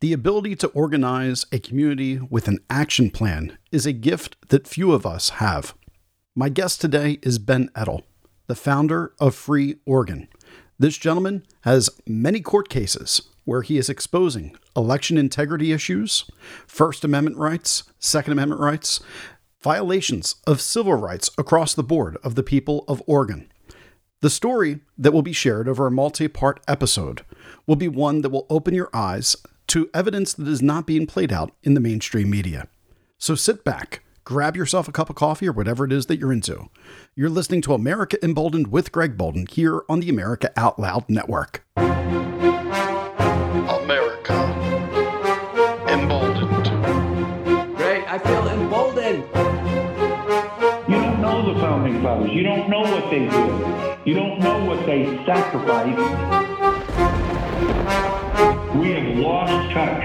The ability to organize a community with an action plan is a gift that few of us have. My guest today is Ben Edtl, the founder of Free Oregon. This gentleman has many court cases where he is exposing election integrity issues, First Amendment rights, Second Amendment rights, violations of civil rights across the board of the people of Oregon. The story that will be shared over a multi part episode will be one that will open your eyes to evidence that is not being played out in the mainstream media. So sit back, grab yourself a cup of coffee or whatever it is that you're into. You're listening to America Emboldened with Greg Boulden here on the America Out Loud Network. America Emboldened. Great, I feel emboldened. You don't know the founding fathers. You don't know what they did. You don't know what they sacrificed. We have lost touch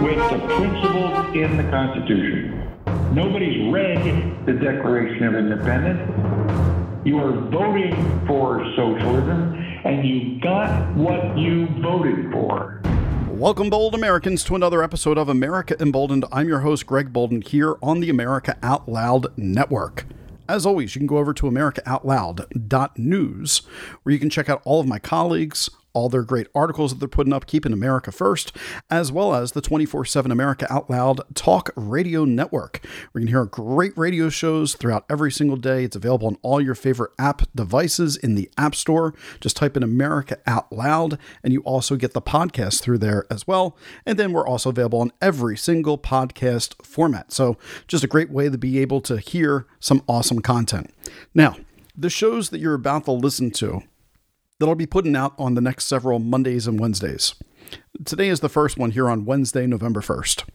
with the principles in the Constitution. Nobody's read the Declaration of Independence. You are voting for socialism, and you got what you voted for. Welcome, bold Americans, to another episode of America Emboldened. I'm your host, Greg Boulden, here on the America Out Loud Network. As always, you can go over to AmericaOutloud.news, where you can check out all of my colleagues, all their great articles that they're putting up, keeping America first, as well as the 24 7 America Out Loud Talk Radio Network. We can hear great radio shows throughout every single day. It's available on all your favorite app devices in the App Store. Just type in America Out Loud, and you also get the podcast through there as well. And then we're also available on every single podcast format. So, just a great way to be able to hear some awesome content. Now, the shows that you're about to listen to that I'll be putting out on the next several Mondays and Wednesdays. Today is the first one here on Wednesday, November 1st.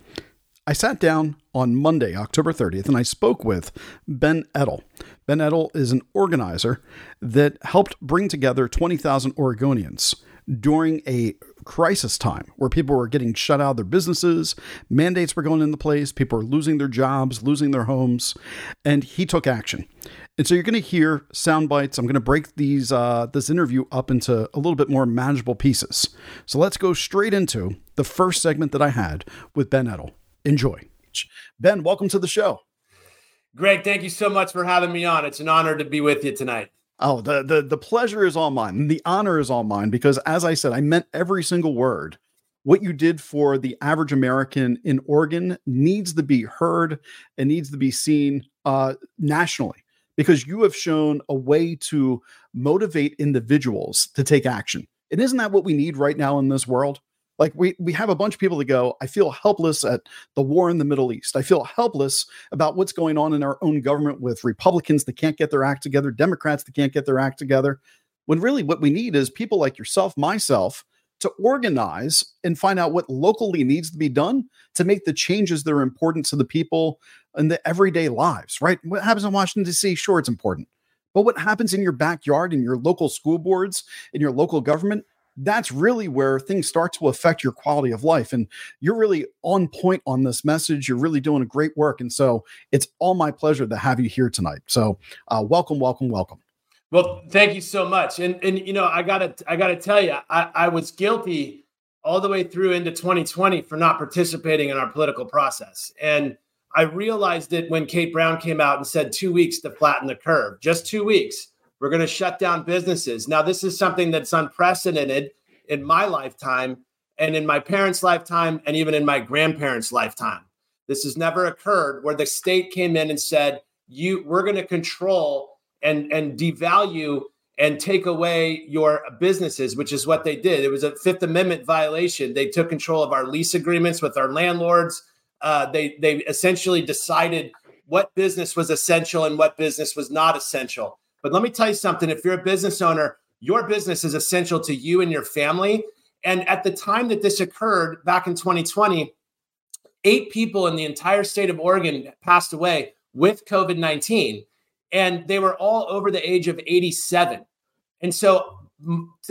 I sat down on Monday, October 30th, and I spoke with Ben Edtl. Ben Edtl is an organizer that helped bring together 20,000 Oregonians during a crisis time where people were getting shut out of their businesses, mandates were going into place, people were losing their jobs, losing their homes, and he took action. And so you're going to hear sound bites. I'm going to break these uh, this interview up into a little bit more manageable pieces. So let's go straight into the first segment that I had with Ben Edtl. Enjoy. Ben, welcome to the show. Greg, thank you so much for having me on. It's an honor to be with you tonight. Oh, the the the pleasure is all mine. The honor is all mine because as I said, I meant every single word. What you did for the average American in Oregon needs to be heard and needs to be seen uh, nationally because you have shown a way to motivate individuals to take action. And isn't that what we need right now in this world? Like we we have a bunch of people that go, I feel helpless at the war in the Middle East. I feel helpless about what's going on in our own government with Republicans that can't get their act together, Democrats that can't get their act together. When really what we need is people like yourself, myself, to organize and find out what locally needs to be done to make the changes that are important to the people in the everyday lives, right? What happens in Washington, D.C., sure, it's important. But what happens in your backyard, in your local school boards, in your local government, that's really where things start to affect your quality of life. And you're really on point on this message. You're really doing a great work. And so it's all my pleasure to have you here tonight. So uh, welcome, welcome, welcome. Well, thank you so much. And and you know, I gotta I gotta tell you, I, I was guilty all the way through into 2020 for not participating in our political process. And I realized it when Kate Brown came out and said two weeks to flatten the curve, just two weeks. We're going to shut down businesses. Now, this is something that's unprecedented in my lifetime and in my parents' lifetime and even in my grandparents' lifetime. This has never occurred where the state came in and said, "You, we're going to control and and devalue and take away your businesses," which is what they did. It was a Fifth Amendment violation. They took control of our lease agreements with our landlords. Uh, they they essentially decided what business was essential and what business was not essential. But let me tell you something: if you're a business owner, your business is essential to you and your family. And at the time that this occurred back in 2020, eight people in the entire state of Oregon passed away with COVID 19, and they were all over the age of 87. And so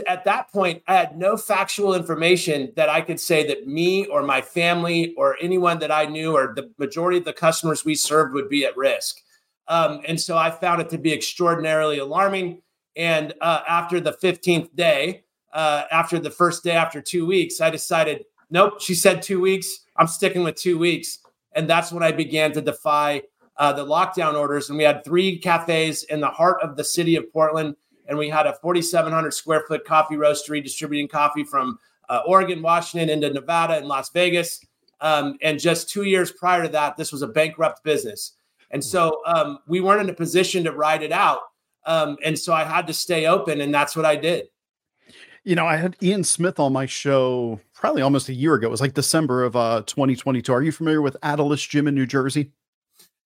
at that point, I had no factual information that I could say that me or my family or anyone that I knew or the majority of the customers we served would be at risk. Um, and so I found it to be extraordinarily alarming. And uh, after the 15th day, uh, after the first day, after two weeks, I decided nope. She said two weeks. I'm sticking with two weeks. And that's when I began to defy uh, the lockdown orders. And we had three cafes in the heart of the city of Portland. And we had a 4,700 square foot coffee roastery distributing coffee from uh, Oregon, Washington into Nevada and Las Vegas. Um, and just two years prior to that, this was a bankrupt business. And so um, we weren't in a position to ride it out. Um, and so I had to stay open, and that's what I did. You know, I had Ian Smith on my show probably almost a year ago. It was like December of uh, 2022. Are you familiar with Atilis Gym in New Jersey?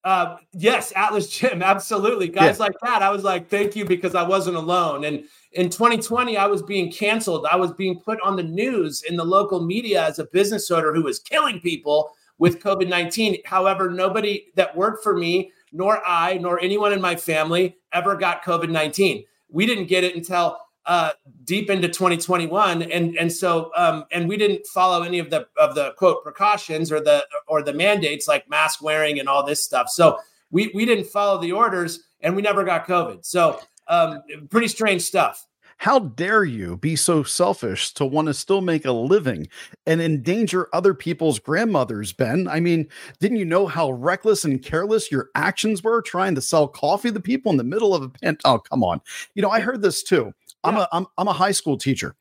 Uh, yes, Atilis Gym, absolutely. Guys yeah. like that, I was like, thank you because I wasn't alone. And in 2020, I was being canceled. I was being put on the news in the local media as a business owner who was killing people with COVID 19. However, nobody that worked for me, nor I, nor anyone in my family ever got COVID 19. We didn't get it until uh, deep into 2021, and and so um, and we didn't follow any of the of the quote precautions or the or the mandates like mask wearing and all this stuff. So we we didn't follow the orders, and we never got COVID. So um, pretty strange stuff. How dare you be so selfish to want to still make a living and endanger other people's grandmothers, Ben? I mean, didn't you know how reckless and careless your actions were trying to sell coffee to people in the middle of a pent? Oh, come on. You know, I heard this too. I'm a I'm, I'm a high school teacher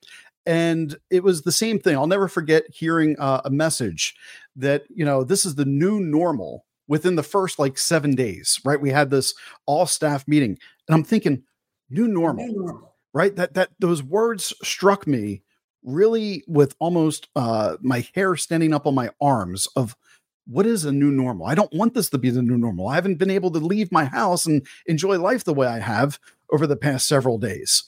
and it was the same thing. I'll never forget hearing uh, a message that, you know, this is the new normal within the first like 7 days, right? We had this all staff meeting and I'm thinking new normal. New normal right? That that those words struck me really with almost uh, my hair standing up on my arms of what is a new normal? I don't want this to be the new normal. I haven't been able to leave my house and enjoy life the way I have over the past several days.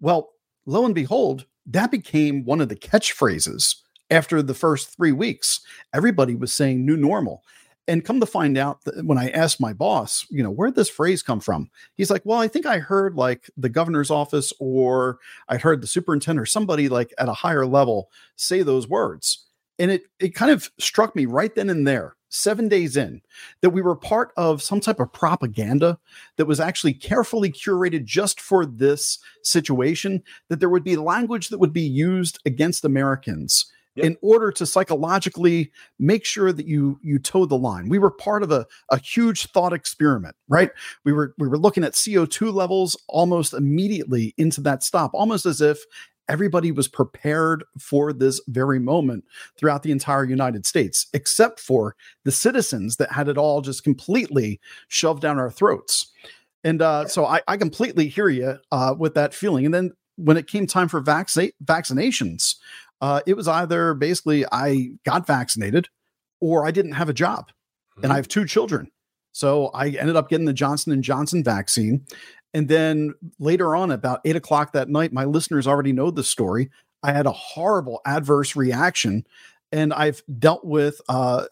Well, lo and behold, that became one of the catchphrases after the first three weeks. Everybody was saying new normal. And come to find out that when I asked my boss, you know, where'd this phrase come from? He's like, well, I think I heard like the governor's office or I heard the superintendent or somebody like at a higher level say those words. And it it kind of struck me right then and there, seven days in, that we were part of some type of propaganda that was actually carefully curated just for this situation, that there would be language that would be used against Americans Yep. in order to psychologically make sure that you you toe the line. We were part of a, a huge thought experiment, right? We were we were looking at CO2 levels almost immediately into that stop, almost as if everybody was prepared for this very moment throughout the entire United States, except for the citizens that had it all just completely shoved down our throats. And uh, so I, I, completely hear you uh, with that feeling. And then when it came time for vaccine vaccinations, uh, it was either basically I got vaccinated or I didn't have a job, mm-hmm. and I mm-hmm. have two children. So I ended up getting the Johnson and Johnson vaccine, and then later on, about eight o'clock that night, my listeners already know the story. I had a horrible adverse reaction, and I've dealt with uh,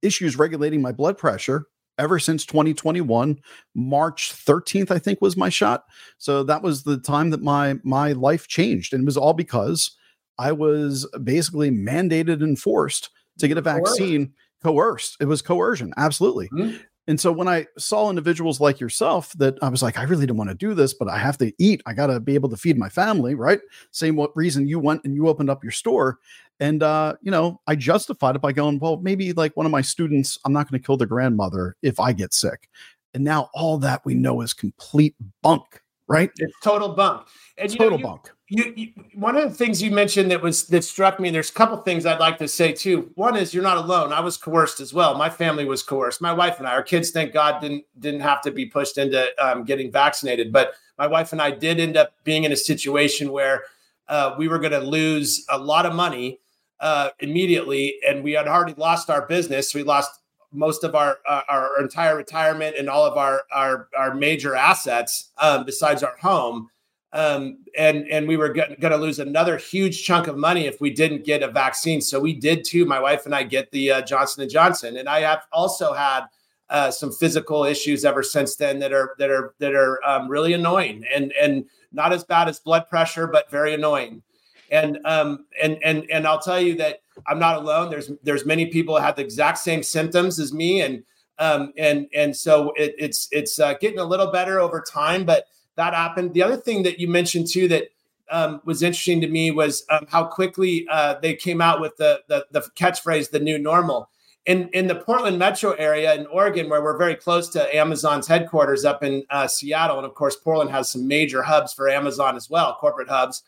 issues regulating my blood pressure ever since 2021 march 13th i think was my shot so that was the time that my my life changed and it was all because I was basically mandated and forced to get a vaccine, coerced. It was coercion, absolutely. Mm-hmm. And so when I saw individuals like yourself that I was like, I really don't want to do this, but I have to eat. I got to be able to feed my family, right? Same what reason you went and you opened up your store. And uh, you know, I justified it by going, well, maybe like one of my students, I'm not going to kill their grandmother if I get sick. And now all that we know is complete bunk, right? It's total bunk. And total know, you, bunk you, you, one of the things you mentioned that was that struck me there's a couple things i'd like to say too. One is you're not alone. I was coerced as well. My family was coerced. My wife and i our kids thank god didn't didn't have to be pushed into um, getting vaccinated. But my wife and i did end up being in a situation where uh, we were going to lose a lot of money uh, immediately and we had already lost our business. We lost most of our uh, our entire retirement and all of our our, our major assets um, besides our home um, and and we were going to lose another huge chunk of money if we didn't get a vaccine. So we did too. My wife and I get the uh, Johnson and Johnson, and I have also had uh, some physical issues ever since then that are that are that are um, really annoying and and not as bad as blood pressure, but very annoying. And um and and and I'll tell you that I'm not alone. There's there's many people have the exact same symptoms as me, and um and and so it, it's it's uh, getting a little better over time, but that happened. The other thing that you mentioned too that um, was interesting to me was um, how quickly uh, they came out with the, the, the catchphrase "the new normal." In in the Portland metro area in Oregon, where we're very close to Amazon's headquarters up in uh, Seattle, and of course Portland has some major hubs for Amazon as well, corporate hubs.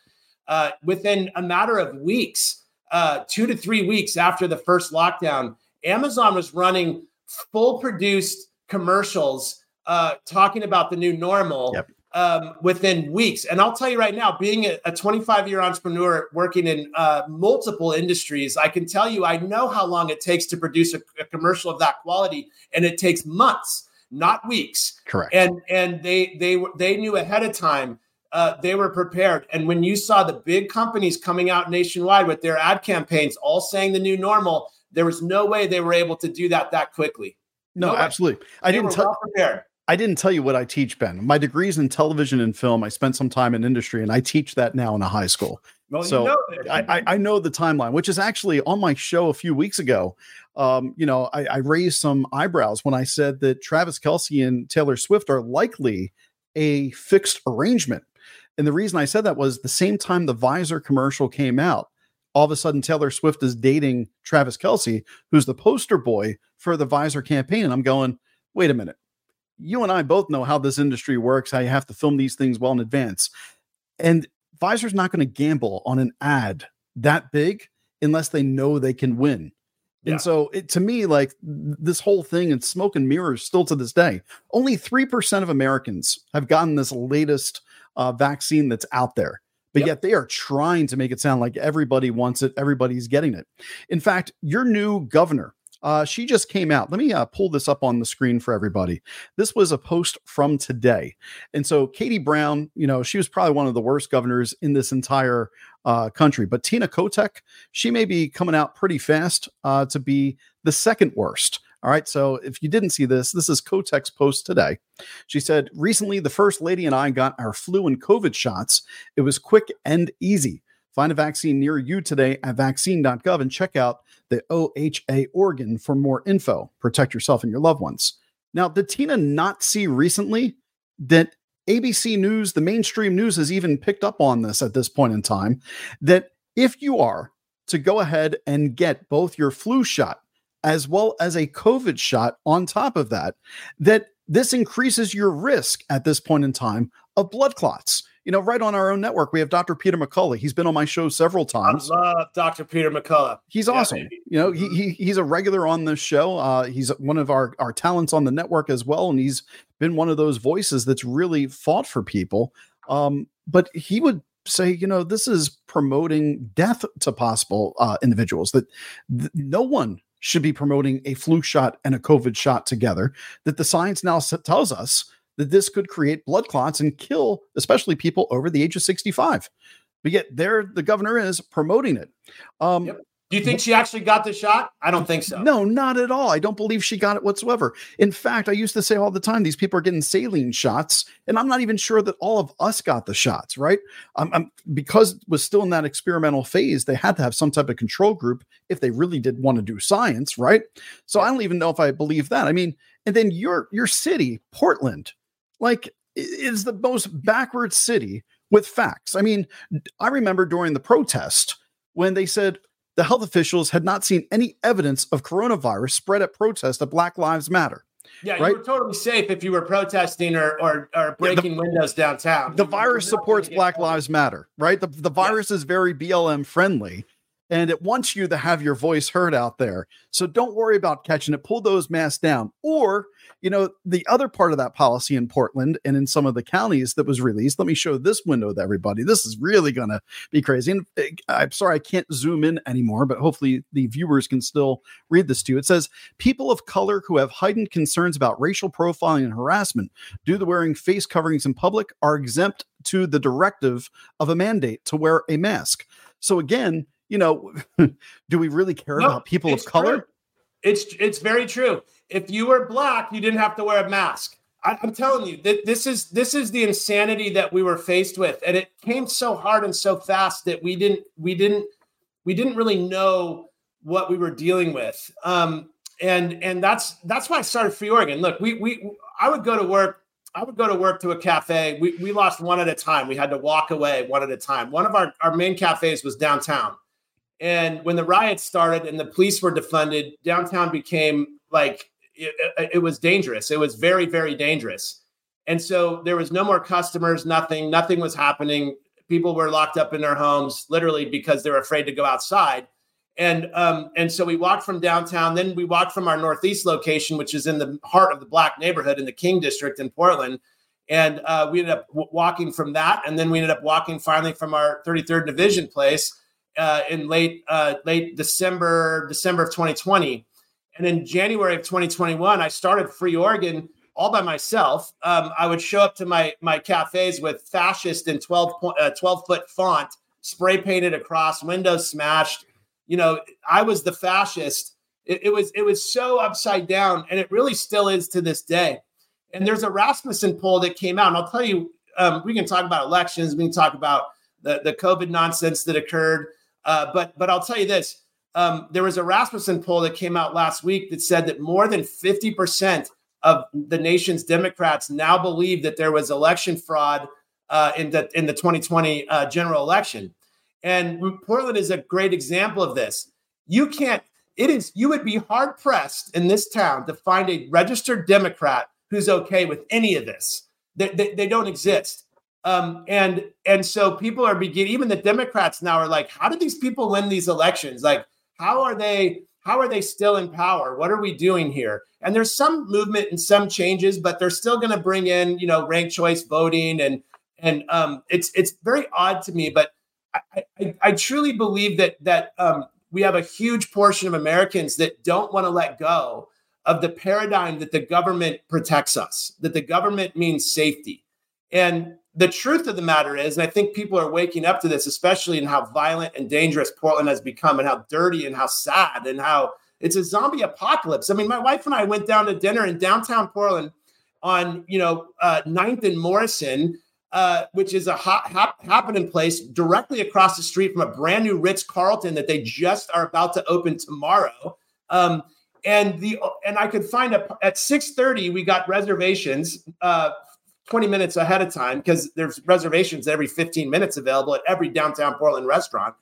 Uh, within a matter of weeks, uh, two to three weeks after the first lockdown, Amazon was running full produced commercials uh, talking about the new normal. Yep um, within weeks. And I'll tell you right now, being a 25 year entrepreneur working in uh, multiple industries, I can tell you I know how long it takes to produce a, a, commercial of that quality, and it takes months, not weeks. Correct. And and they they they knew ahead of time. Uh, they were prepared. And when you saw the big companies coming out nationwide with their ad campaigns, all saying the new normal, there was no way they were able to do that that quickly. No, no absolutely. I didn't tell. Well prepared. I didn't tell you what I teach, Ben. My degree's in television and film. I spent some time in industry, and I teach that now in a high school. Well, so you know I, I, know the timeline, which is actually on my show a few weeks ago. Um, you know, I, I raised some eyebrows when I said that Travis Kelce and Taylor Swift are likely a fixed arrangement. And the reason I said that was the same time the Pfizer commercial came out, all of a sudden Taylor Swift is dating Travis Kelce, who's the poster boy for the Pfizer campaign. And I'm going, wait a minute you and I both know how this industry works, how you have to film these things well in advance. And Pfizer's not going to gamble on an ad that big unless they know they can win. Yeah. And so it, to me, like this whole thing and smoke and mirrors still to this day, only 3% of Americans have gotten this latest uh, vaccine that's out there. But yep. yet they are trying to make it sound like everybody wants it, everybody's getting it. In fact, your new governor, uh, she just came out. Let me uh, pull this up on the screen for everybody. This was a post from today. And so Katie Brown, you know, she was probably one of the worst governors in this entire uh, country. But Tina Kotek, she may be coming out pretty fast uh, to be the second worst. All right. So if you didn't see this, this is Kotek's post today. She said, Recently, the first lady and I got our flu and COVID shots. It was quick and easy. Find a vaccine near you today at vaccine.gov and check out the OHA organ for more info. Protect yourself and your loved ones. Now, did Tina not see recently that ABC News, the mainstream news, has even picked up on this at this point in time? That if you are to go ahead and get both your flu shot as well as a COVID shot on top of that, that this increases your risk at this point in time of blood clots you know, right on our own network, we have Dr. Peter McCullough. He's been on my show several times. I love Dr. Peter McCullough. He's yeah, awesome. Baby. You know, he, he he's a regular on this show. Uh, he's one of our our talents on the network as well, and he's been one of those voices that's really fought for people. Um, but he would say, you know, this is promoting death to possible uh, individuals. That th- no one should be promoting a flu shot and a COVID shot together. That the science now tells us that this could create blood clots and kill, especially people over the age of 65. But yet, there the governor is promoting it. Um, yep. Do you think she actually got the shot? I don't think so. No, not at all. I don't believe she got it whatsoever. In fact, I used to say all the time, these people are getting saline shots, and I'm not even sure that all of us got the shots, right? Um, um, because it was still in that experimental phase, they had to have some type of control group if they really did want to do science, right? So I don't even know if I believe that. I mean, and then your your city, Portland, like is the most backward city with facts. I mean, I remember during the protest when they said the health officials had not seen any evidence of coronavirus spread at protest at Black Lives Matter. Yeah, right? you were totally safe if you were protesting or or, or breaking yeah, the, windows downtown. The virus supports Black Lives Matter, right? The the virus yeah. is very BLM friendly and it wants you to have your voice heard out there. So don't worry about catching it. Pull those masks down. Or, you know, the other part of that policy in Portland and in some of the counties that was released. Let me show this window to everybody. This is really going to be crazy. And eh, I'm sorry I can't zoom in anymore, but hopefully the viewers can still read this to you. It says people of color who have heightened concerns about racial profiling and harassment due to wearing face coverings in public are exempt to the directive of a mandate to wear a mask. So again, you know, do we really care no, about people of color? True. It's it's very true. If you were black, you didn't have to wear a mask. I, am telling you that this is this is the insanity that we were faced with, and it came so hard and so fast that we didn't we didn't we didn't really know what we were dealing with. Um, and and that's that's why I started Free Oregon. Look, we we I would go to work I would go to work to a cafe. We, we lost one at a time. We had to walk away one at a time. One of our, our main cafes was downtown. And when the riots started and the police were defunded, downtown became like it, it was dangerous. It was very, very dangerous. And so there was no more customers, nothing, nothing was happening. People were locked up in their homes literally because they were afraid to go outside. And um, and so we walked from downtown. Then we walked from our northeast location, which is in the heart of the black neighborhood in the King District in Portland. And uh, we ended up w- walking from that, and then we ended up walking finally from our 33rd Division place uh, in late uh, late December December of 2020. And in January of 2021, I started Free Oregon all by myself. Um, I would show up to my my cafes with fascist in 12 uh, 12 foot font spray painted across, windows smashed you know, I was the fascist. It, it, was it was so upside down, and it really still is to this day. And there's a Rasmussen poll that came out, and I'll tell you, um, we can talk about elections, we can talk about the the COVID nonsense that occurred, uh, but but I'll tell you this: um, there was a Rasmussen poll that came out last week that said that more than 50 percent of the nation's Democrats now believe that there was election fraud uh, in the in the 2020 uh, general election. And Portland is a great example of this. You can't, it is, you would be hard pressed in this town to find a registered Democrat who's okay with any of this. They, they, they don't exist. Um, and and so people are beginning, even the Democrats now are like, how did these people win these elections? Like, how are they? How are they still in power? What are we doing here? And there's some movement and some changes, but they're still going to bring in, you know, ranked choice voting and and um, it's it's very odd to me. But I, I, I truly believe that that um, we have a huge portion of Americans that don't want to let go of the paradigm that the government protects us, that the government means safety. And the truth of the matter is, and I think people are waking up to this, especially in how violent and dangerous Portland has become, and how dirty and how sad and how it's a zombie apocalypse. I mean, my wife and I went down to dinner in downtown Portland on, you know, uh, 9th and Morrison uh, which is a hot, hap, happening place directly across the street from a brand new Ritz Carlton that they just are about to open tomorrow. Um, and the and I could find a at six thirty we got reservations uh, twenty minutes ahead of time because there's reservations every fifteen minutes available at every downtown Portland restaurant.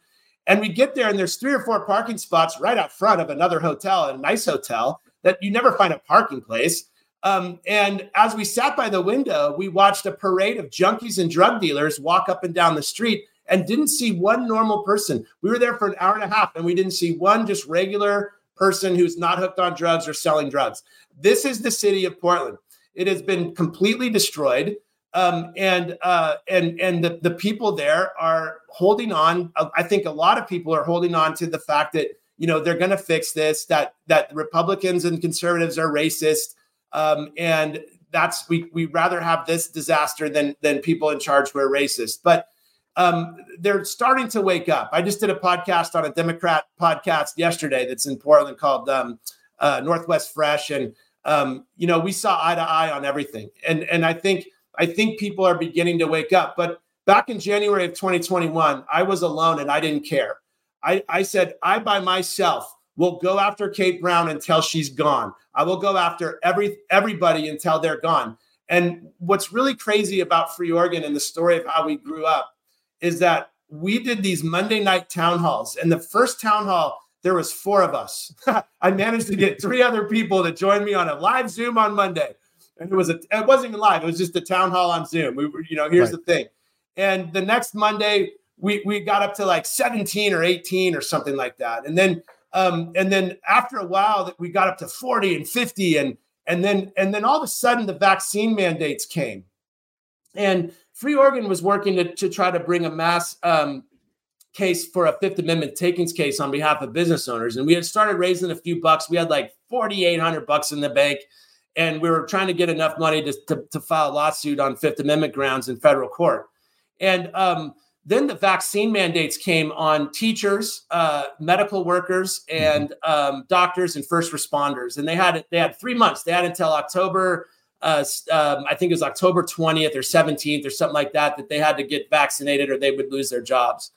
And we get there and there's three or four parking spots right out front of another hotel, a nice hotel that you never find a parking place. Um, and as we sat by the window, we watched a parade of junkies and drug dealers walk up and down the street and didn't see one normal person. We were there for an hour and a half and we didn't see one just regular person who's not hooked on drugs or selling drugs. This is the city of Portland. It has been completely destroyed. Um, and uh, and and the, the people there are holding on. I think a lot of people are holding on to the fact that you know they're going to fix this. That that Republicans and conservatives are racist um, and that's we we rather have this disaster than than people in charge who are racist. But um, they're starting to wake up. I just did a podcast on a Democrat podcast yesterday that's in Portland called um, uh, Northwest Fresh, and um, you know we saw eye to eye on everything. And and I think I think people are beginning to wake up. But back in January of 2021, I was alone and I didn't care. I, I said I by myself will go after Kate Brown until she's gone. I will go after every everybody until they're gone. And what's really crazy about Free Oregon and the story of how we grew up is that we did these Monday night town halls. And the first town hall, there was four of us. I managed to get three other people to join me on a live Zoom on Monday. And it was a it wasn't even live, it was just a town hall on Zoom. We were, you know, here's right. the thing. And the next Monday, we we got up to like 17 or 18 or something like that. And then um, and then after a while that we got up to 40 and 50 and and then and then all of a sudden the vaccine mandates came. And Free Oregon was working to, to try to bring a mass um, case for a Fifth Amendment takings case on behalf of business owners. And we had started raising a few bucks. We had like 4,800 bucks in the bank. And we were trying to get enough money to, to, to file a lawsuit on Fifth Amendment grounds in federal court. And um, then the vaccine mandates came on teachers, uh, medical workers, and um, doctors and first responders, and they had they had three months. They had until October, uh, um, I think it was October twentieth or seventeenth or something like that, that they had to get vaccinated or they would lose their jobs.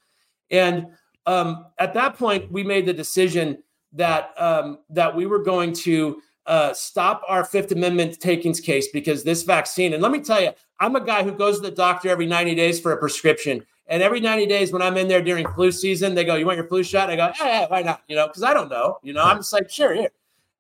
And um, at that point, we made the decision that um, that we were going to uh, stop our Fifth Amendment takings case because this vaccine, and let me tell you, I'm a guy who goes to the doctor every 90 days for a prescription. And every 90 days when I'm in there during flu season, they go, You want your flu shot? I go, Yeah, why not? You know, because I don't know. You know, I'm just like, Sure, here.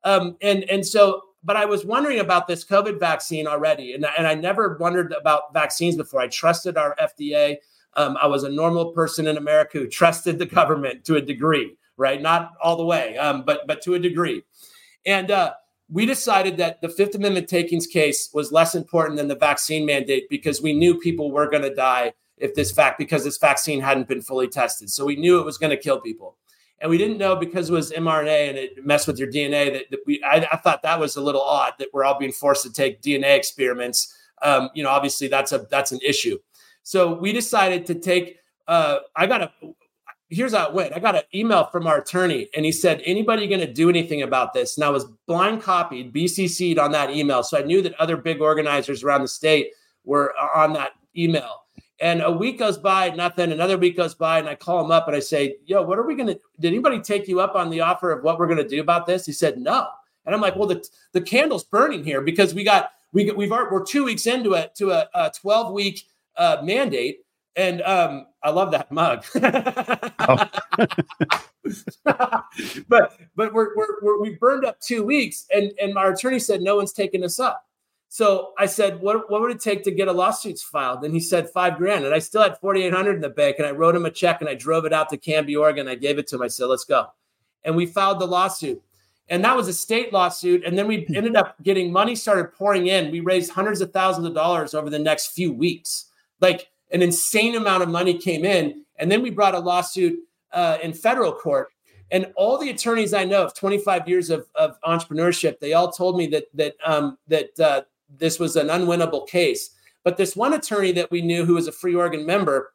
Um, and, and so, but I was wondering about this COVID vaccine already. And, and I never wondered about vaccines before. I trusted our FDA. Um, I was a normal person in America who trusted the government to a degree, right? Not all the way, um, but but to a degree. And uh, we decided that the Fifth Amendment takings case was less important than the vaccine mandate because we knew people were going to die if this fact because this vaccine hadn't been fully tested. So we knew it was going to kill people. And we didn't know because it was mRNA and it messed with your DNA that, that we I, I, thought that was a little odd that we're all being forced to take DNA experiments. Um, you know, obviously that's a that's an issue. So we decided to take. Uh, I got a. Here's how it went. I got an email from our attorney, and he said, "Anybody going to do anything about this?" And I was blind copied, BCC'd on that email, so I knew that other big organizers around the state were on that email. And a week goes by, nothing. Another week goes by, and I call him up and I say, "Yo, what are we going to? Did anybody take you up on the offer of what we're going to do about this?" He said, "No." And I'm like, "Well, the the candle's burning here because we got we we've we're two weeks into it to a, a 12 week uh, mandate. And um, I love that mug. oh. but but we're, we're, we're, we burned up two weeks, and and our attorney said no one's taking us up. So I said, what, what would it take to get a lawsuit filed? And he said five grand. And I still had 4,800 in the bank. And I wrote him a check and I drove it out to Canby, Oregon. I gave it to him. I said, let's go. And we filed the lawsuit. And that was a state lawsuit. And then we hmm. ended up getting money started pouring in. We raised hundreds of thousands of dollars over the next few weeks like an insane amount of money came in. And then we brought a lawsuit uh, in federal court. And all the attorneys I know of 25 years of, of entrepreneurship, they all told me that that um, that uh, this was an unwinnable case. But this one attorney that we knew who was a Free Oregon member,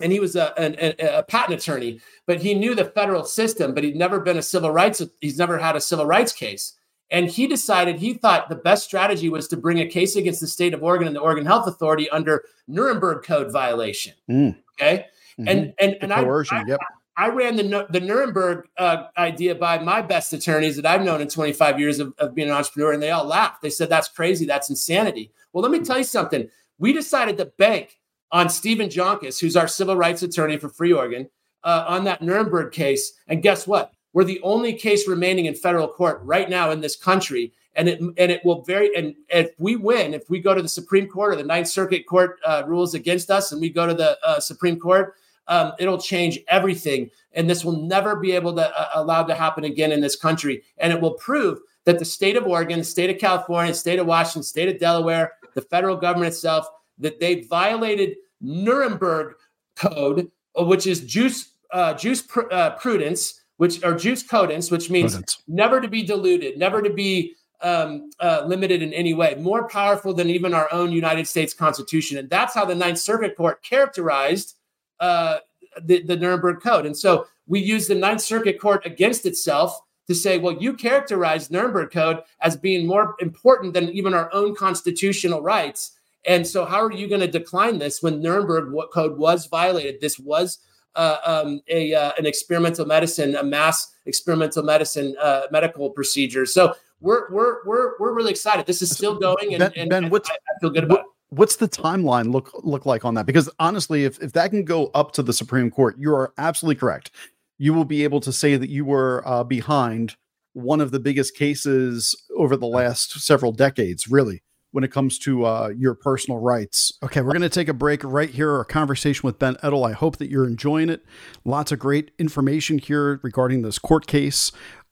and he was a, a, a, patent attorney, but he knew the federal system, but he'd never been a civil rights, he's never had a civil rights case. And he decided he thought the best strategy was to bring a case against the state of Oregon and the Oregon Health Authority under Nuremberg Code violation. Mm. Okay. Mm-hmm. And and, and coercion, I, yep. I, I, ran the the Nuremberg uh, idea by my best attorneys that I've known in 25 years of, of being an entrepreneur, and they all laughed. They said that's crazy, that's insanity. Well, let me tell you something. We decided to bank on Stephen Joncus, who's our civil rights attorney for Free Oregon, uh, on that Nuremberg case. And guess what? We're the only case remaining in federal court right now in this country. And it and it will very and if we win, if we go to the Supreme Court or the Ninth Circuit Court uh, rules against us, and we go to the uh, Supreme Court, um, it'll change everything. And this will never be able to uh, allowed to happen again in this country. And it will prove that the state of Oregon, the state of California, the state of Washington, state of Delaware, the federal government itself, that they violated Nuremberg Code, which is juice uh, juice pr- uh, prudence which are jus cogens, which means never to be diluted, never to be um, uh, limited in any way, more powerful than even our own United States Constitution. And that's how the Ninth Circuit Court characterized uh, the, the Nuremberg Code. And so we use the Ninth Circuit Court against itself to say, well, you characterized Nuremberg Code as being more important than even our own constitutional rights. And so, how are you going to decline this when Nuremberg Code was violated? This was uh, um, a uh, an experimental medicine, a mass experimental medicine uh, medical procedure. So we're we're we're we're really excited. This is still going, and Ben, and, ben what's, I, I, feel good about what. What's the timeline look look like on that? Because honestly, if if that can go up to the Supreme Court, you are absolutely correct. You will be able to say that you were uh, behind one of the biggest cases over the last several decades, really when it comes to uh, your personal rights. Okay, we're going to take a break right here. Our conversation with Ben Edtl. I hope that you're enjoying it. Lots of great information here regarding this court case.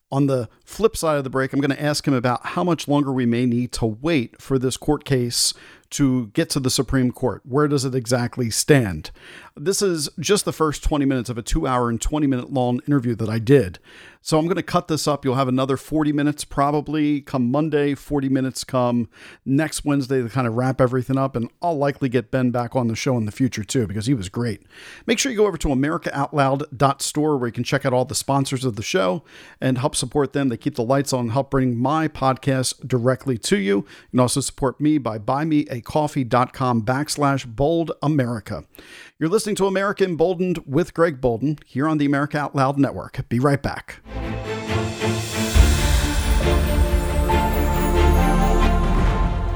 On the flip side of the break, I'm going to ask him about how much longer we may need to wait for this court case to get to the Supreme Court. Where does it exactly stand? This is just the first 20 minutes of a two hour and 20 minute long interview that I did. So I'm going to cut this up. You'll have another 40 minutes probably come Monday, 40 minutes come next Wednesday to kind of wrap everything up. And I'll likely get Ben back on the show in the future too, because he was great. Make sure you go over to AmericaOutloud.store where you can check out all the sponsors of the show and help support them. They keep the lights on, help bring my podcast directly to you. You can also support me by buymeacoffee.com backslash bold America. You're listening to America Emboldened with Greg Boulden here on the America Out Loud Network. Be right back.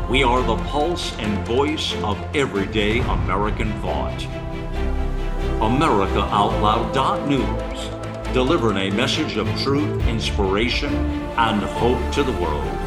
We are the pulse and voice of everyday American thought. AmericaOutloud.news, delivering a message of truth, inspiration, and hope to the world.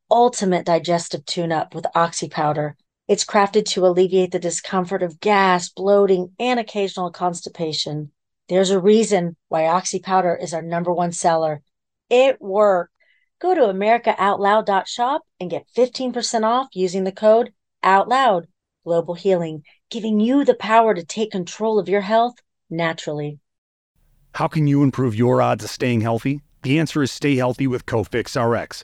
ultimate digestive tune up with Oxy Powder. It's crafted to alleviate the discomfort of gas, bloating, and occasional constipation. There's a reason why Oxy Powder is our number one seller. It works. Go to AmericaOutloud.shop and get 15% off using the code OUTLOUD. Global Healing, giving you the power to take control of your health naturally. How can you improve your odds of staying healthy? The answer is stay healthy with Cofix RX.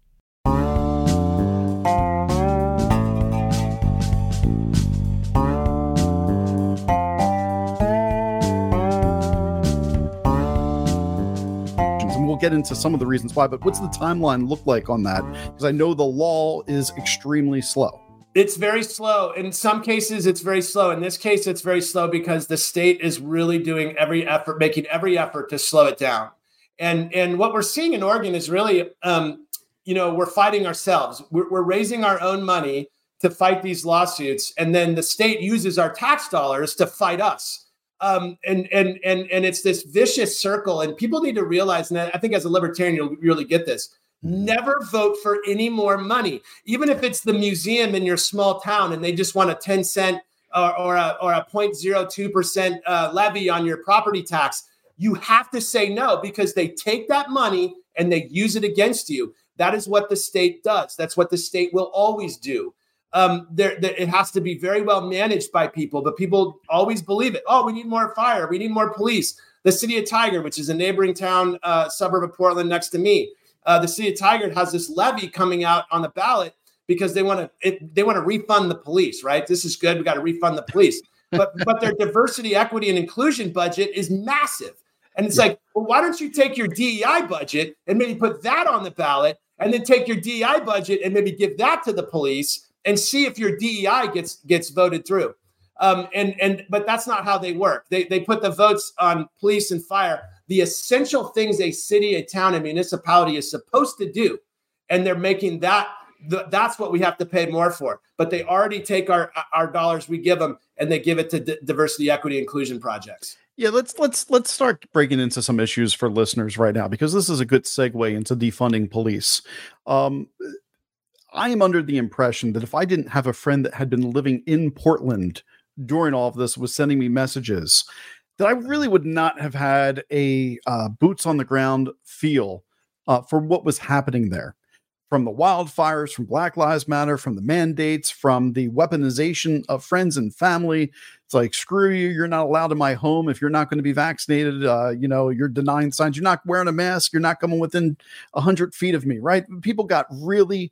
Get into some of the reasons why, but what's the timeline look like on that? Because I know the law is extremely slow. It's very slow. In some cases, it's very slow. In this case, it's very slow because the state is really doing every effort, making every effort to slow it down. And and what we're seeing in Oregon is really, um, you know, we're fighting ourselves. We're, we're raising our own money to fight these lawsuits, and then the state uses our tax dollars to fight us. Um, and and and and it's this vicious circle. And people need to realize, and I think as a libertarian, you'll really get this Never vote for any more money, even if it's the museum in your small town and they just want a 10 cent or, or a, or a 0.02% uh, levy on your property tax. You have to say no because they take that money and they use it against you. That is what the state does. That's what the state will always do. Um, there, there, it has to be very well managed by people, but people always believe it. Oh, we need more fire. We need more police. The city of Tigard, which is a neighboring town, uh, suburb of Portland next to me, uh, the city of Tigard has this levy coming out on the ballot because they want to they want to refund the police. Right? This is good. We got to refund the police. But but their diversity, equity, and inclusion budget is massive. And it's yeah. like, well, why don't you take your DEI budget and maybe put that on the ballot, and then take your DEI budget and maybe give that to the police and see if your DEI gets gets voted through. Um, and and but that's not how they work. They they put the votes on police and fire the essential things a city, a town, a municipality is supposed to do. And they're making that that's what we have to pay more for. But they already take our our dollars we give them and they give it to d- diversity, equity, inclusion projects. Yeah, let's let's let's start breaking into some issues for listeners right now because this is a good segue into defunding police. Um, I am under the impression that if I didn't have a friend that had been living in Portland during all of this was sending me messages that I really would not have had a uh, boots on the ground feel uh, for what was happening there. From the wildfires, from Black Lives Matter, from the mandates, from the weaponization of friends and family. It's like, screw you, you're not allowed in my home if you're not going to be vaccinated. Uh, you know, you're denying signs, you're not wearing a mask, you're not coming within 100 feet of me, right? People got really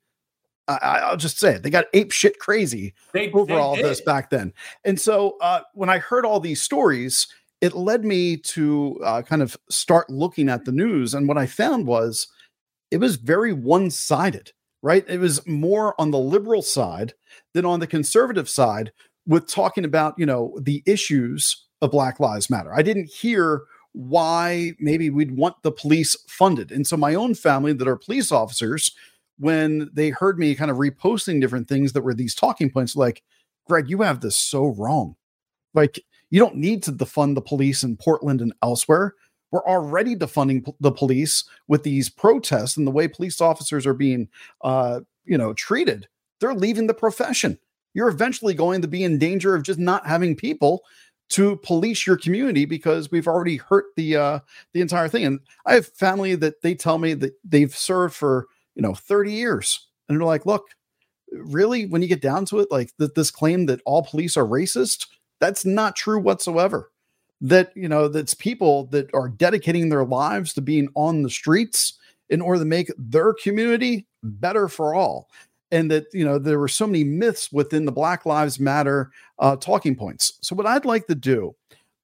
I, will just say it. They got ape shit crazy they, over they all did. this back then. And so uh, when I heard all these stories, it led me to uh, kind of start looking at the news. And what I found was it was very one sided, right? It was more on the liberal side than on the conservative side with talking about, you know, the issues of Black Lives Matter. I didn't hear why maybe we'd want the police funded. And so my own family that are police officers, when they heard me kind of reposting different things that were these talking points, like, Greg, you have this so wrong. Like, you don't need to defund the police in Portland and elsewhere. We're already defunding the police with these protests and the way police officers are being, uh, you know, treated. They're leaving the profession. You're eventually going to be in danger of just not having people to police your community because we've already hurt the uh, the entire thing. And I have family that they tell me that they've served for you know 30 years, and they're like, "Look, really, when you get down to it, like th- this claim that all police are racist, that's not true whatsoever. That you know, that's people that are dedicating their lives to being on the streets in order to make their community better for all." and that you know there were so many myths within the black lives matter uh, talking points so what i'd like to do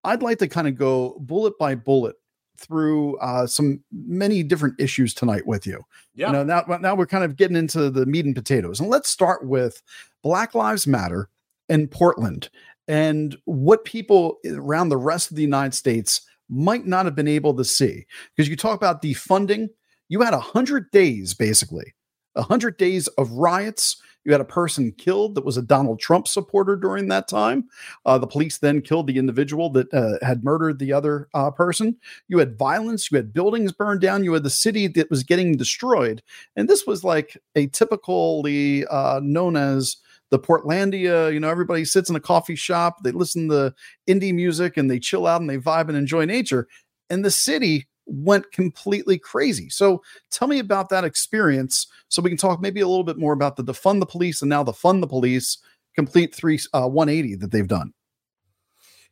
i'd like to kind of go bullet by bullet through uh, some many different issues tonight with you Yeah. you know now, now we're kind of getting into the meat and potatoes and let's start with black lives matter in portland and what people around the rest of the united states might not have been able to see because you talk about defunding you had 100 days basically 100 days of riots. You had a person killed that was a Donald Trump supporter during that time. Uh, the police then killed the individual that uh, had murdered the other uh, person. You had violence. You had buildings burned down. You had the city that was getting destroyed. And this was like a typically uh, known as the Portlandia. You know, everybody sits in a coffee shop, they listen to indie music, and they chill out and they vibe and enjoy nature. And the city went completely crazy. So tell me about that experience so we can talk maybe a little bit more about the defund the police and now the fund the police complete three uh, 180 that they've done.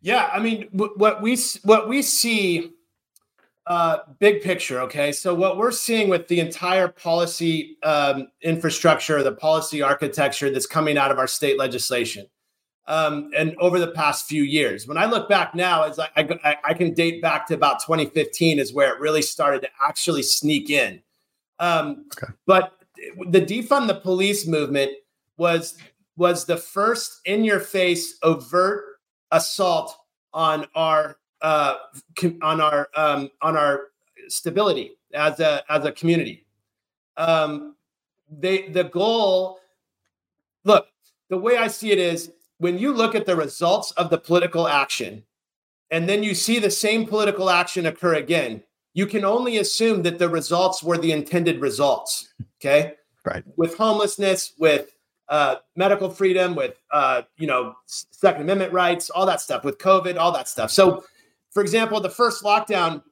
Yeah, I mean, w- what we what we see, uh, big picture. Okay, so what we're seeing with the entire policy um, infrastructure, the policy architecture that's coming out of our state legislation, um, and over the past few years. When I look back now, as I, I, I can date back to about 2015 is where it really started to actually sneak in. Um, Okay. But the defund the police movement was was the first in your face overt assault on our uh, on our um, on our stability as a as a community. Um, they the goal. Look, the way I see it is when you look at the results of the political action, and then you see the same political action occur again, you can only assume that the results were the intended results. Okay, Right. with homelessness, with uh, medical freedom, with uh, you know Second Amendment rights, all that stuff, with COVID, all that stuff. So, for example, the first lockdown,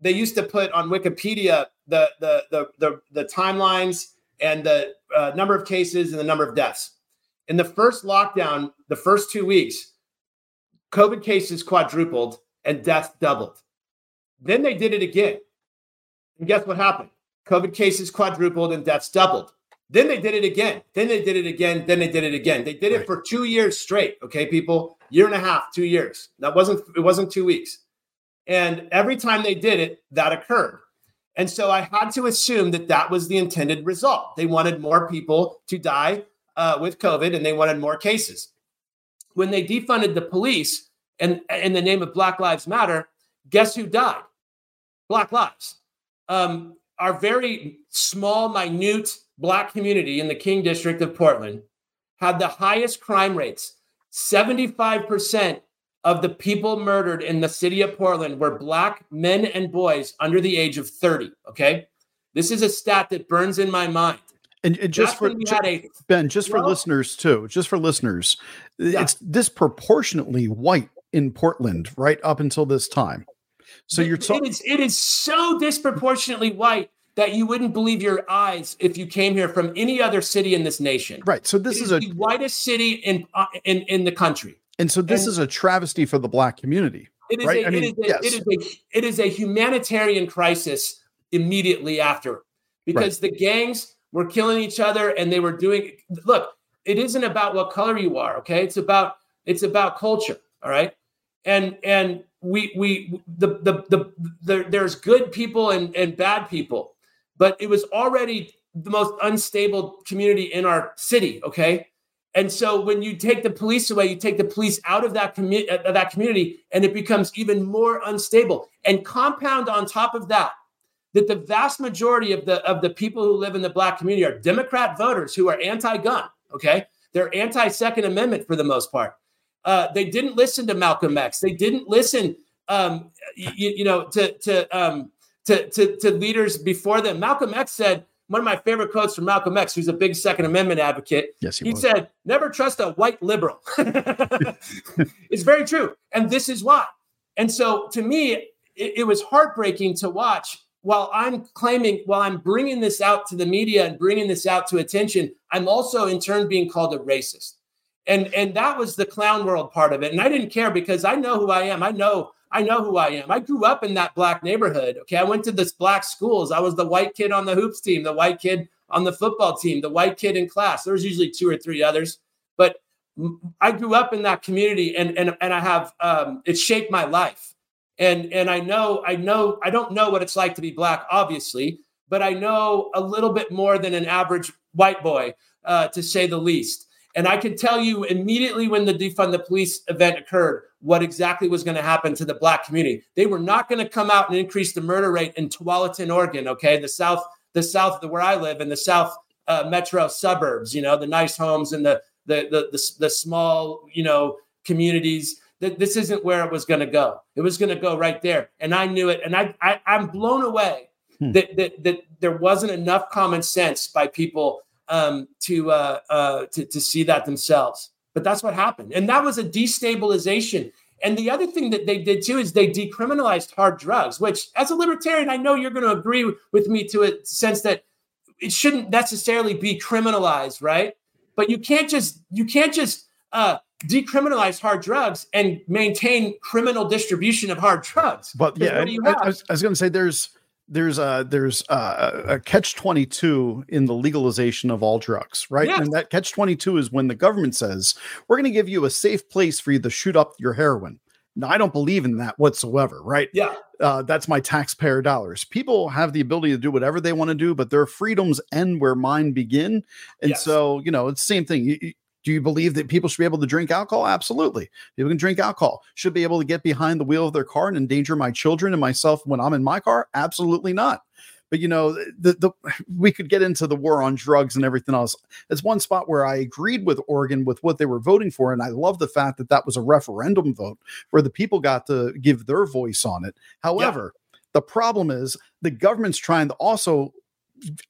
they used to put on Wikipedia the the the the, the timelines and the uh, number of cases and the number of deaths. In the first lockdown, the first two weeks, COVID cases quadrupled and deaths doubled. Then they did it again. And guess what happened? COVID cases quadrupled and deaths doubled. Then they did it again. Then they did it again. Then they did it again. They did it Right. for two years straight. Okay, people, year and a half, two years. That wasn't it wasn't two weeks. And every time they did it, that occurred. And so I had to assume that that was the intended result. They wanted more people to die uh, with COVID, and they wanted more cases. When they defunded the police and in the name of Black Lives Matter, guess who died? Black lives. Um, our very small, minute Black community in the King District of Portland had the highest crime rates. 75% of the people murdered in the city of Portland were Black men and boys under the age of 30. Okay. This is a stat that burns in my mind. And, and just for when we ju- had a Ben, just for listeners too, just for listeners, Yeah. it's disproportionately white in Portland right up until this time. So you're talking. it is it is so disproportionately white that you wouldn't believe your eyes if you came here from any other city in this nation. Right. So this is a the whitest city in uh, in in the country. and so this and- is a travesty for the black community. It is Right, a, I mean, it, is a, yes. it is a it is a humanitarian crisis immediately after because the gangs were killing each other and they were doing look it isn't about what color you are okay? It's about it's about culture all right? And and we we the the the, the there's good people and and bad people but it was already the most unstable community in our city okay? And so when you take the police away, you take the police out of that, commu- uh, that community and it becomes even more unstable. And compound on top of that, that the vast majority of the, of the people who live in the black community are Democrat voters who are anti-gun, okay? They're anti-Second Amendment for the most part. Uh, they didn't listen to Malcolm X. They didn't listen, um, you, you, know, to, to, um, to, to, to leaders before them. Malcolm X said, one of my favorite quotes from Malcolm X, who's a big Second Amendment advocate. Yes, he, he said, "Never trust a white liberal." it's very true, and this is why. And so, to me, it, it, was heartbreaking to watch. While I'm claiming, while I'm bringing this out to the media and bringing this out to attention, I'm also in turn being called a racist, and and that was the clown world part of it. And I didn't care because I know who I am. I know I know who I am. I grew up in that black neighborhood. Okay. I went to this black schools. I was the white kid on the hoops team, the white kid on the football team, the white kid in class. There was usually two or three others, but I grew up in that community and and and I have um it shaped my life. And and I know I know I don't know what it's like to be black obviously, but I know a little bit more than an average white boy uh, to say the least. And I can tell you immediately when the defund the police event occurred, what exactly was going to happen to the black community. They were not going to come out and increase the murder rate in Tualatin, Oregon. Okay, the south, the south, where I live in the south uh, metro suburbs. You know, the nice homes and the the the the, the small you know communities. That this isn't where it was going to go. It was going to go right there, and I knew it. And I, I I'm blown away hmm. that, that that there wasn't enough common sense by people um, to, uh, uh, to to see that themselves. But that's what happened. And that was a destabilization. And the other thing that they did too is they decriminalized hard drugs, which as a libertarian, I know you're going to agree with me to a sense that it shouldn't necessarily be criminalized, right? But you can't just you can't just uh, decriminalize hard drugs and maintain criminal distribution of hard drugs. But yeah, I, I, was, was going to say there's there's a there's a, a catch 22 in the legalization of all drugs right? Yes. and that catch 22 is when the government says we're going to give you a safe place for you to shoot up your heroin. Now i don't believe in that whatsoever right? Yeah. Uh, that's my taxpayer dollars. People have the ability to do whatever they want to do but their freedoms end where mine begin. And yes. so you know it's the same thing. You, do you believe that people should be able to drink alcohol? Absolutely. People can drink alcohol. Should be able to get behind the wheel of their car and endanger my children and myself when I'm in my car? Absolutely not. But you know, the, the we could get into the war on drugs and everything else. It's one spot where I agreed with Oregon with what they were voting for, and I love the fact that that was a referendum vote where the people got to give their voice on it. However, yeah. the problem is the government's trying to also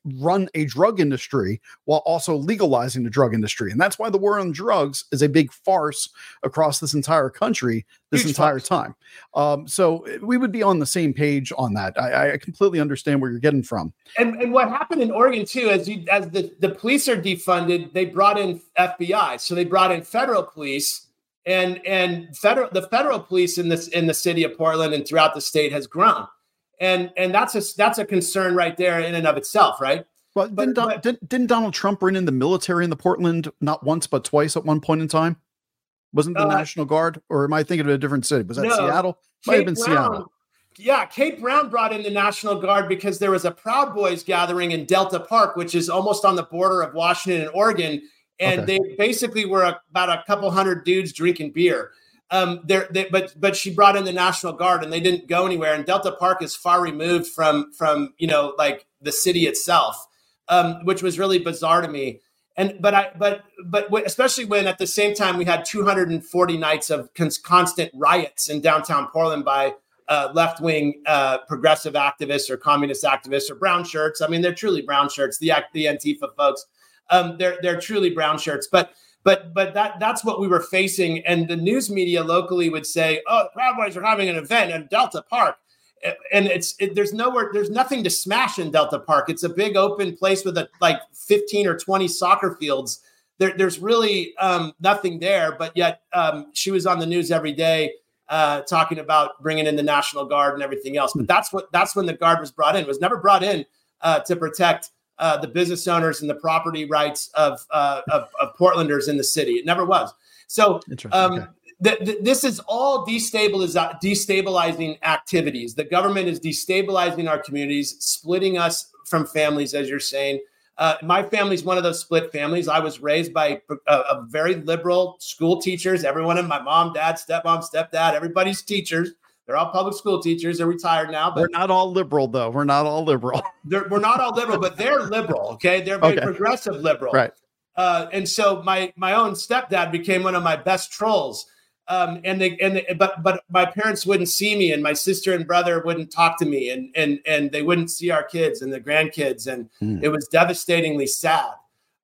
run a drug industry while also legalizing the drug industry. And that's why the war on drugs is a big farce across this entire country this Huge entire farce. time. Um, so eh, we would be on the same page on that. I, I, completely understand where you're getting from. And, and what happened in Oregon too, as you, as the, the police are defunded, they brought in FBI. So they brought in federal police and and federal the federal police in this in the city of Portland and throughout the state has grown and and that's a that's a concern right there in and of itself, right? Well, but, didn't, but, didn't, didn't Donald Trump bring in the military in the Portland not once but twice at one point in time? Wasn't the uh, National Guard, or am I thinking of a different city? Was that no, Seattle? Might Kate have been Brown, Seattle. Yeah, Kate Brown brought in the National Guard because there was a Proud Boys gathering in Delta Park, which is almost on the border of Washington and Oregon, and okay. they basically were a, about a couple hundred dudes drinking beer um, there, they, but but she brought in the National Guard, and they didn't go anywhere. And Delta Park is far removed from from you know like the city itself, um, which was really bizarre to me. And but I but but especially when at the same time we had 240 nights of cons- constant riots in downtown Portland by uh, left wing uh, progressive activists or communist activists or brown shirts. I mean, they're truly brown shirts. The the Antifa folks, um, they're they're truly brown shirts, but but but that that's what we were facing. And the news media locally would say, "Oh, the Proud Boys are having an event in Delta Park." And it's it, there's nowhere, there's nothing to smash in Delta Park. It's a big open place with a, like 15 or 20 soccer fields. There, there's really um, nothing there. But yet, um, she was on the news every day uh, talking about bringing in the National Guard and everything else. But that's what that's when the Guard was brought in. It was never brought in uh, to protect uh, the business owners and the property rights of, uh, of, of Portlanders in the city. It never was. So um, okay. th- th- this is all destabiliz- destabilizing activities. The government is destabilizing our communities, splitting us from families, as you're saying. Uh, my family's one of those split families. I was raised by a, a very liberal school teachers. Everyone in my mom, dad, stepmom, stepdad, everybody's teachers. They're all public school teachers. They're retired now, but we're not all liberal, though. We're not all liberal. we're not all liberal, but they're liberal. Okay, they're very okay. progressive liberal. Right. Uh, and so my my own stepdad became one of my best trolls. Um, and they and they, but but my parents wouldn't see me, and my sister and brother wouldn't talk to me, and and and they wouldn't see our kids and the grandkids, and mm. it was devastatingly sad.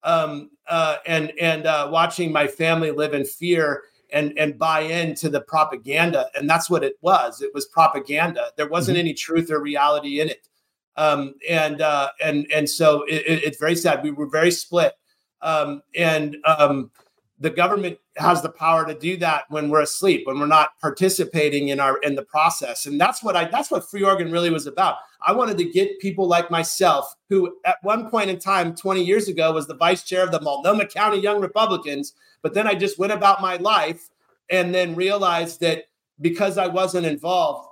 Um, uh, and and uh, watching my family live in fear and and buy into the propaganda. And that's what it was. It was propaganda. There wasn't mm-hmm. any truth or reality in it. Um, and uh, and and so it, it, it's very sad. We were very split. Um, and um, the government has the power to do that when we're asleep when we're not participating in our in the process. And that's what i that's what Free Oregon really was about. I wanted to get people like myself who at one point in time 20 years ago was the vice chair of the multnomah county young republicans but then i just went about my life and then realized that because i wasn't involved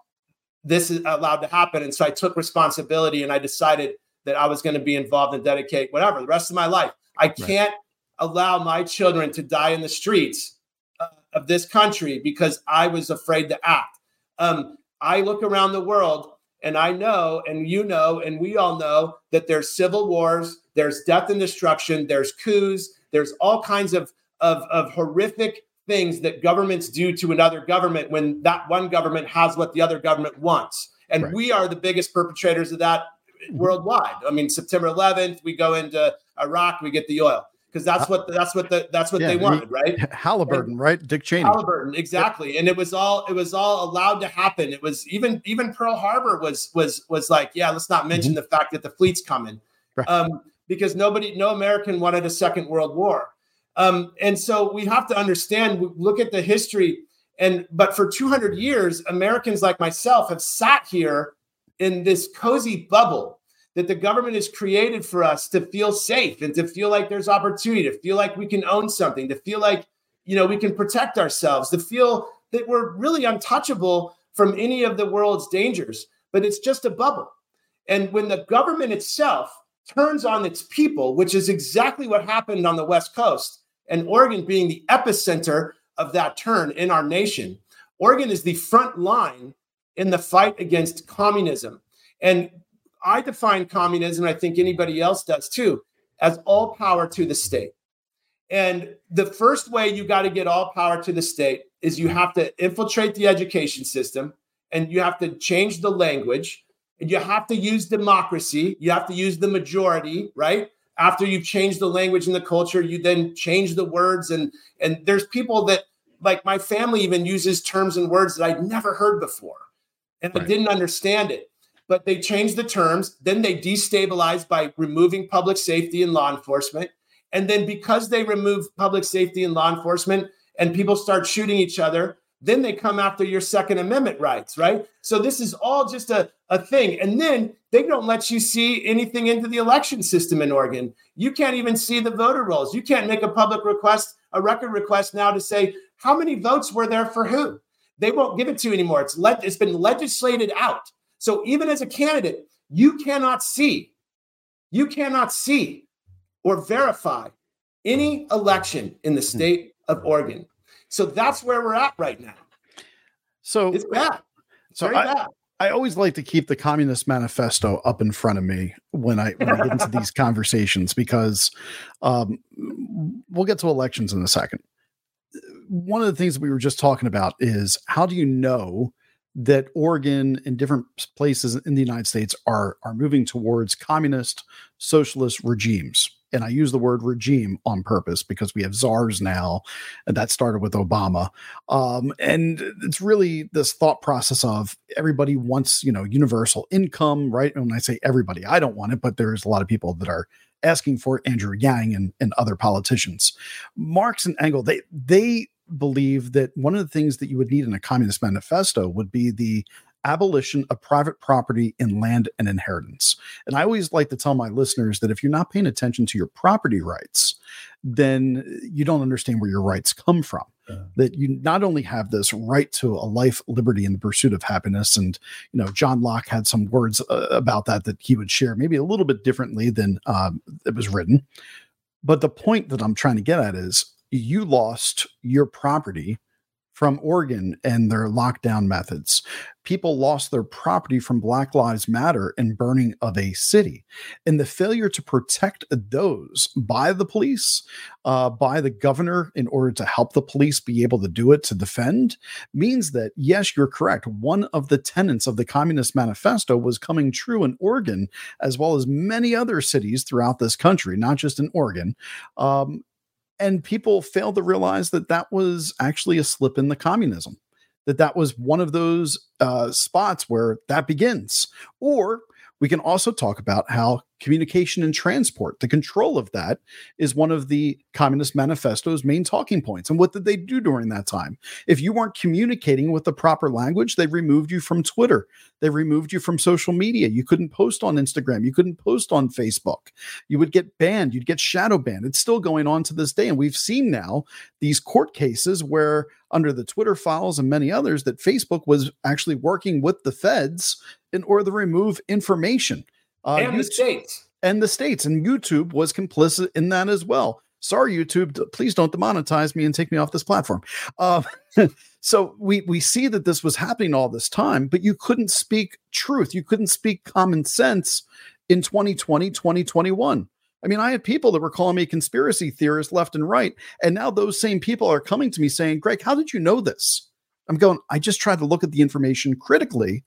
this is allowed to happen. And so i took responsibility and i decided that i was going to be involved and dedicate whatever the rest of my life. I can't allow my children to die in the streets uh, of this country because I was afraid to act. Um, I look around the world and I know, and you know, and we all know that there's civil wars, there's death and destruction, there's coups, there's all kinds of, of, of horrific things that governments do to another government when that one government has what the other government wants. And right. we are the biggest perpetrators of that worldwide. I mean, September 11th, we go into Iraq, we get the oil because that's what that's what the, that's what yeah, they wanted, right? Halliburton, and, right? Dick Cheney. Halliburton, exactly. And it was all it was all allowed to happen. It was even even Pearl Harbor was was was like, yeah, let's not mention mm-hmm. the fact that the fleet's coming, right. um, because nobody, no American wanted a second world war. Um, and so we have to understand. Look at the history, and but for 200 years, Americans like myself have sat here in this cozy bubble that the government has created for us to feel safe and to feel like there's opportunity, to feel like we can own something, to feel like you know we can protect ourselves, to feel that we're really untouchable from any of the world's dangers. But it's just a bubble. And when the government itself turns on its people, which is exactly what happened on the West Coast, and Oregon being the epicenter of that turn in our nation, Oregon is the front line in the fight against communism. And I define communism, I think anybody else does too, as all power to the state. And the first way you got to get all power to the state is you have to infiltrate the education system and you have to change the language and you have to use democracy. You have to use the majority, right? After you've changed the language and the culture, you then change the words. And and there's people that like my family even uses terms and words that I'd never heard before. And right. I didn't understand it but they changed the terms. Then they destabilized by removing public safety and law enforcement. And then because they remove public safety and law enforcement and people start shooting each other, then they come after your Second Amendment rights, right? So this is all just a, a thing. And then they don't let you see anything into the election system in Oregon. You can't even see the voter rolls. You can't make a public request, a record request now to say how many votes were there for who. They won't give it to you anymore. It's let it's been legislated out. So even as a candidate, you cannot see, you cannot see or verify any election in the hmm. state of Oregon. So that's where we're at right now. So it's bad. It's so I, bad. I always like to keep the Communist Manifesto up in front of me when I, when I get into these conversations because um, we'll get to elections in a second. One of the things that we were just talking about is how do you know that Oregon and different places in the United States are are moving towards communist socialist regimes. And I use the word regime on purpose because we have czars now, and that started with Obama. Um, and it's really this thought process of everybody wants, you know, universal income, right? And when I say everybody, I don't want it, but there's a lot of people that are asking for it, Andrew Yang and, and other politicians. Marx and Engel, they they believe that one of the things that you would need in a communist manifesto would be the abolition of private property in land and inheritance. And I always like to tell my listeners that if you're not paying attention to your property rights, then you don't understand where your rights come from. that you not only have this right to a life, liberty, and the pursuit of happiness, and you know John Locke had some words uh, about that that he would share, maybe a little bit differently than um, it was written. But the point that I'm trying to get at is you lost your property from Oregon and their lockdown methods. People lost their property from Black Lives Matter and burning of a city. And the failure to protect those by the police, uh, by the governor, in order to help the police be able to do it to defend, means that, yes, you're correct. One of the tenets of the Communist Manifesto was coming true in Oregon, as well as many other cities throughout this country, not just in Oregon. Um, and people failed to realize that that was actually a slip in the communism that that was one of those uh, spots where that begins. Or we can also talk about how communication and transport, the control of that, is one of the Communist Manifesto's main talking points. And what did they do during that time? If you weren't communicating with the proper language, they removed you from Twitter. They removed you from social media. You couldn't post on Instagram. You couldn't post on Facebook. You would get banned. You'd get shadow banned. It's still going on to this day. And we've seen now these court cases where, under the Twitter files and many others, that Facebook was actually working with the feds in order to remove information. Uh, and YouTube, the states. And the states. And YouTube was complicit in that as well. Sorry, YouTube, please don't demonetize me and take me off this platform. Uh, so we we see that this was happening all this time, but you couldn't speak truth. You couldn't speak common sense in 2020, 2021. I mean, I had people that were calling me conspiracy theorist left and right. And now those same people are coming to me saying, Greg, how did you know this? I'm going, I just tried to look at the information critically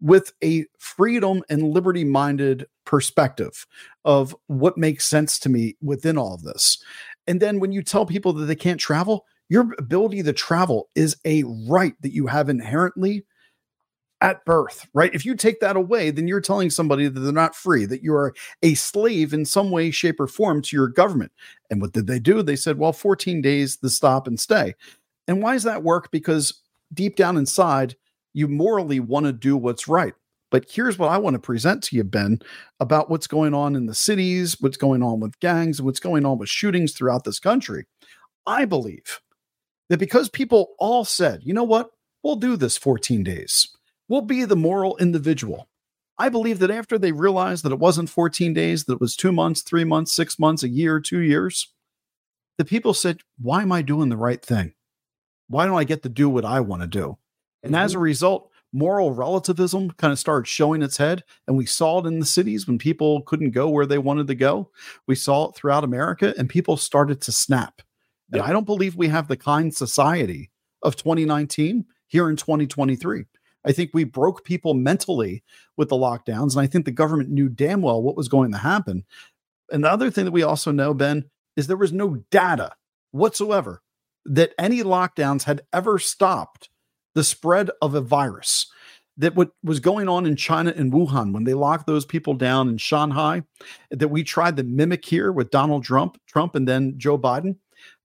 with a freedom and liberty minded perspective of what makes sense to me within all of this. And then when you tell people that they can't travel, your ability to travel is a right that you have inherently at birth, right? If you take that away, then you're telling somebody that they're not free, that you are a slave in some way, shape, or form to your government. And what did they do? They said, well, 14 days, the stop and stay. And why does that work? Because deep down inside, you morally want to do what's right. But here's what I want to present to you, Ben, about what's going on in the cities, what's going on with gangs, what's going on with shootings throughout this country. I believe that because people all said, you know what, we'll do this 14 days, we'll be the moral individual. I believe that after they realized that it wasn't 14 days, that it was two months, three months, six months, a year, two years, the people said, why am I doing the right thing? Why don't I get to do what I want to do? And as a mm-hmm. result, moral relativism kind of started showing its head. And we saw it in the cities when people couldn't go where they wanted to go. We saw it throughout America, and people started to snap. And I don't believe we have the kind society of 2019 here in 2023. I think we broke people mentally with the lockdowns. And I think the government knew damn well what was going to happen. And the other thing that we also know, Ben, is there was no data whatsoever that any lockdowns had ever stopped the spread of a virus that what was going on in China and Wuhan when they locked those people down in Shanghai that we tried to mimic here with Donald Trump, Trump and then Joe Biden.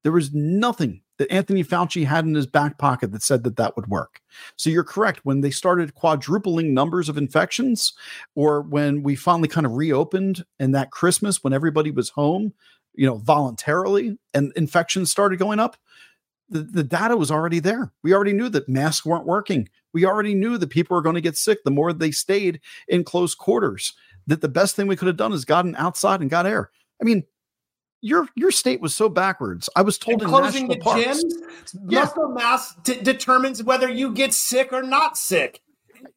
There was nothing that Anthony Fauci had in his back pocket that said that that would work. So you're correct. When they started quadrupling numbers of infections, or when we finally kind of reopened and that Christmas when everybody was home, you know, voluntarily and infections started going up, the, the data was already there. We already knew that masks weren't working. We already knew that people were going to get sick the more they stayed in close quarters. That the best thing we could have done is gotten outside and got air. I mean, your your state was so backwards. I was told and in closing the parks, gyms, yeah. muscle mass determines whether you get sick or not sick.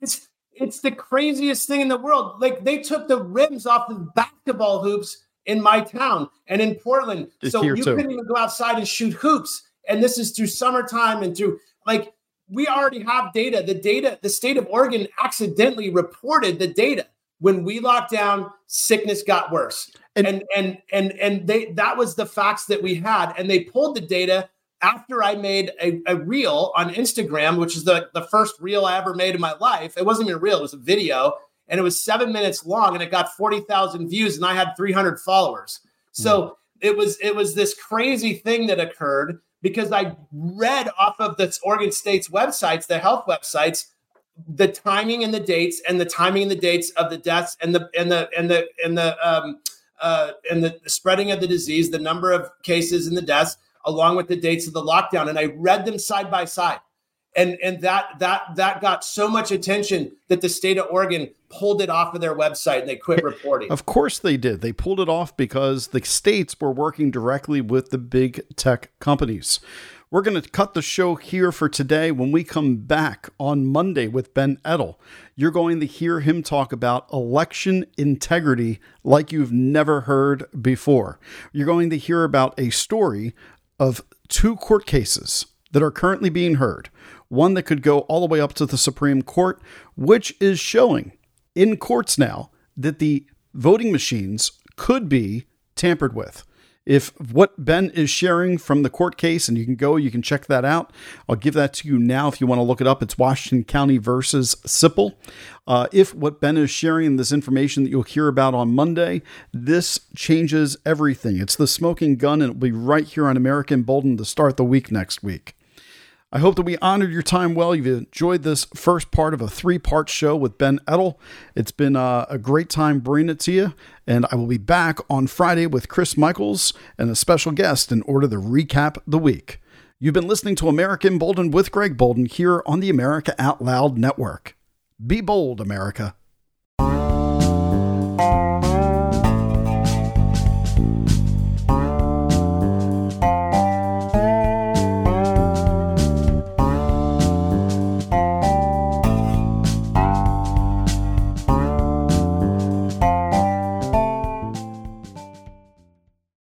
It's it's the craziest thing in the world. Like they took the rims off the basketball hoops in my town and in Portland, so you too. couldn't even go outside and shoot hoops and this is through summertime and through like we already have data. The data, the state of Oregon accidentally reported the data. When we locked down, sickness got worse. And and and and, and they that was the facts that we had. And they pulled the data after I made a, a reel on Instagram, which is the, the first reel I ever made in my life. It wasn't even a reel, it was a video. And it was seven minutes long and it got 40,000 views and I had 300 followers. So mm. it was it was this crazy thing that occurred because I read off of the Oregon State's websites, the health websites, the timing and the dates, and the timing and the dates of the deaths, and the and the and the and the um, uh, and the spreading of the disease, the number of cases and the deaths, along with the dates of the lockdown, and I read them side by side and and that that that got so much attention that the state of Oregon pulled it off of their website and they quit reporting. Of course they did. They pulled it off because the states were working directly with the big tech companies. We're going to cut the show here for today. When we come back on Monday with Ben Edtl, you're going to hear him talk about election integrity like you've never heard before. You're going to hear about a story of two court cases that are currently being heard one that could go all the way up to the Supreme Court, which is showing in courts now that the voting machines could be tampered with. If what Ben is sharing from the court case, and you can go, you can check that out. I'll give that to you now if you want to look it up. It's Washington County versus Sipple. Uh, if what Ben is sharing, this information that you'll hear about on Monday, this changes everything. It's the smoking gun, and it'll be right here on America Emboldened to start the week next week. I hope that we honored your time well. You've enjoyed this first part of a three part show with Ben Edtl. It's been a, uh, a, great time bringing it to you. And I will be back on Friday with Chris Michaels and a special guest in order to recap the week. You've been listening to America Emboldened with Greg Boulden here on the America Out Loud Network. Be bold, America.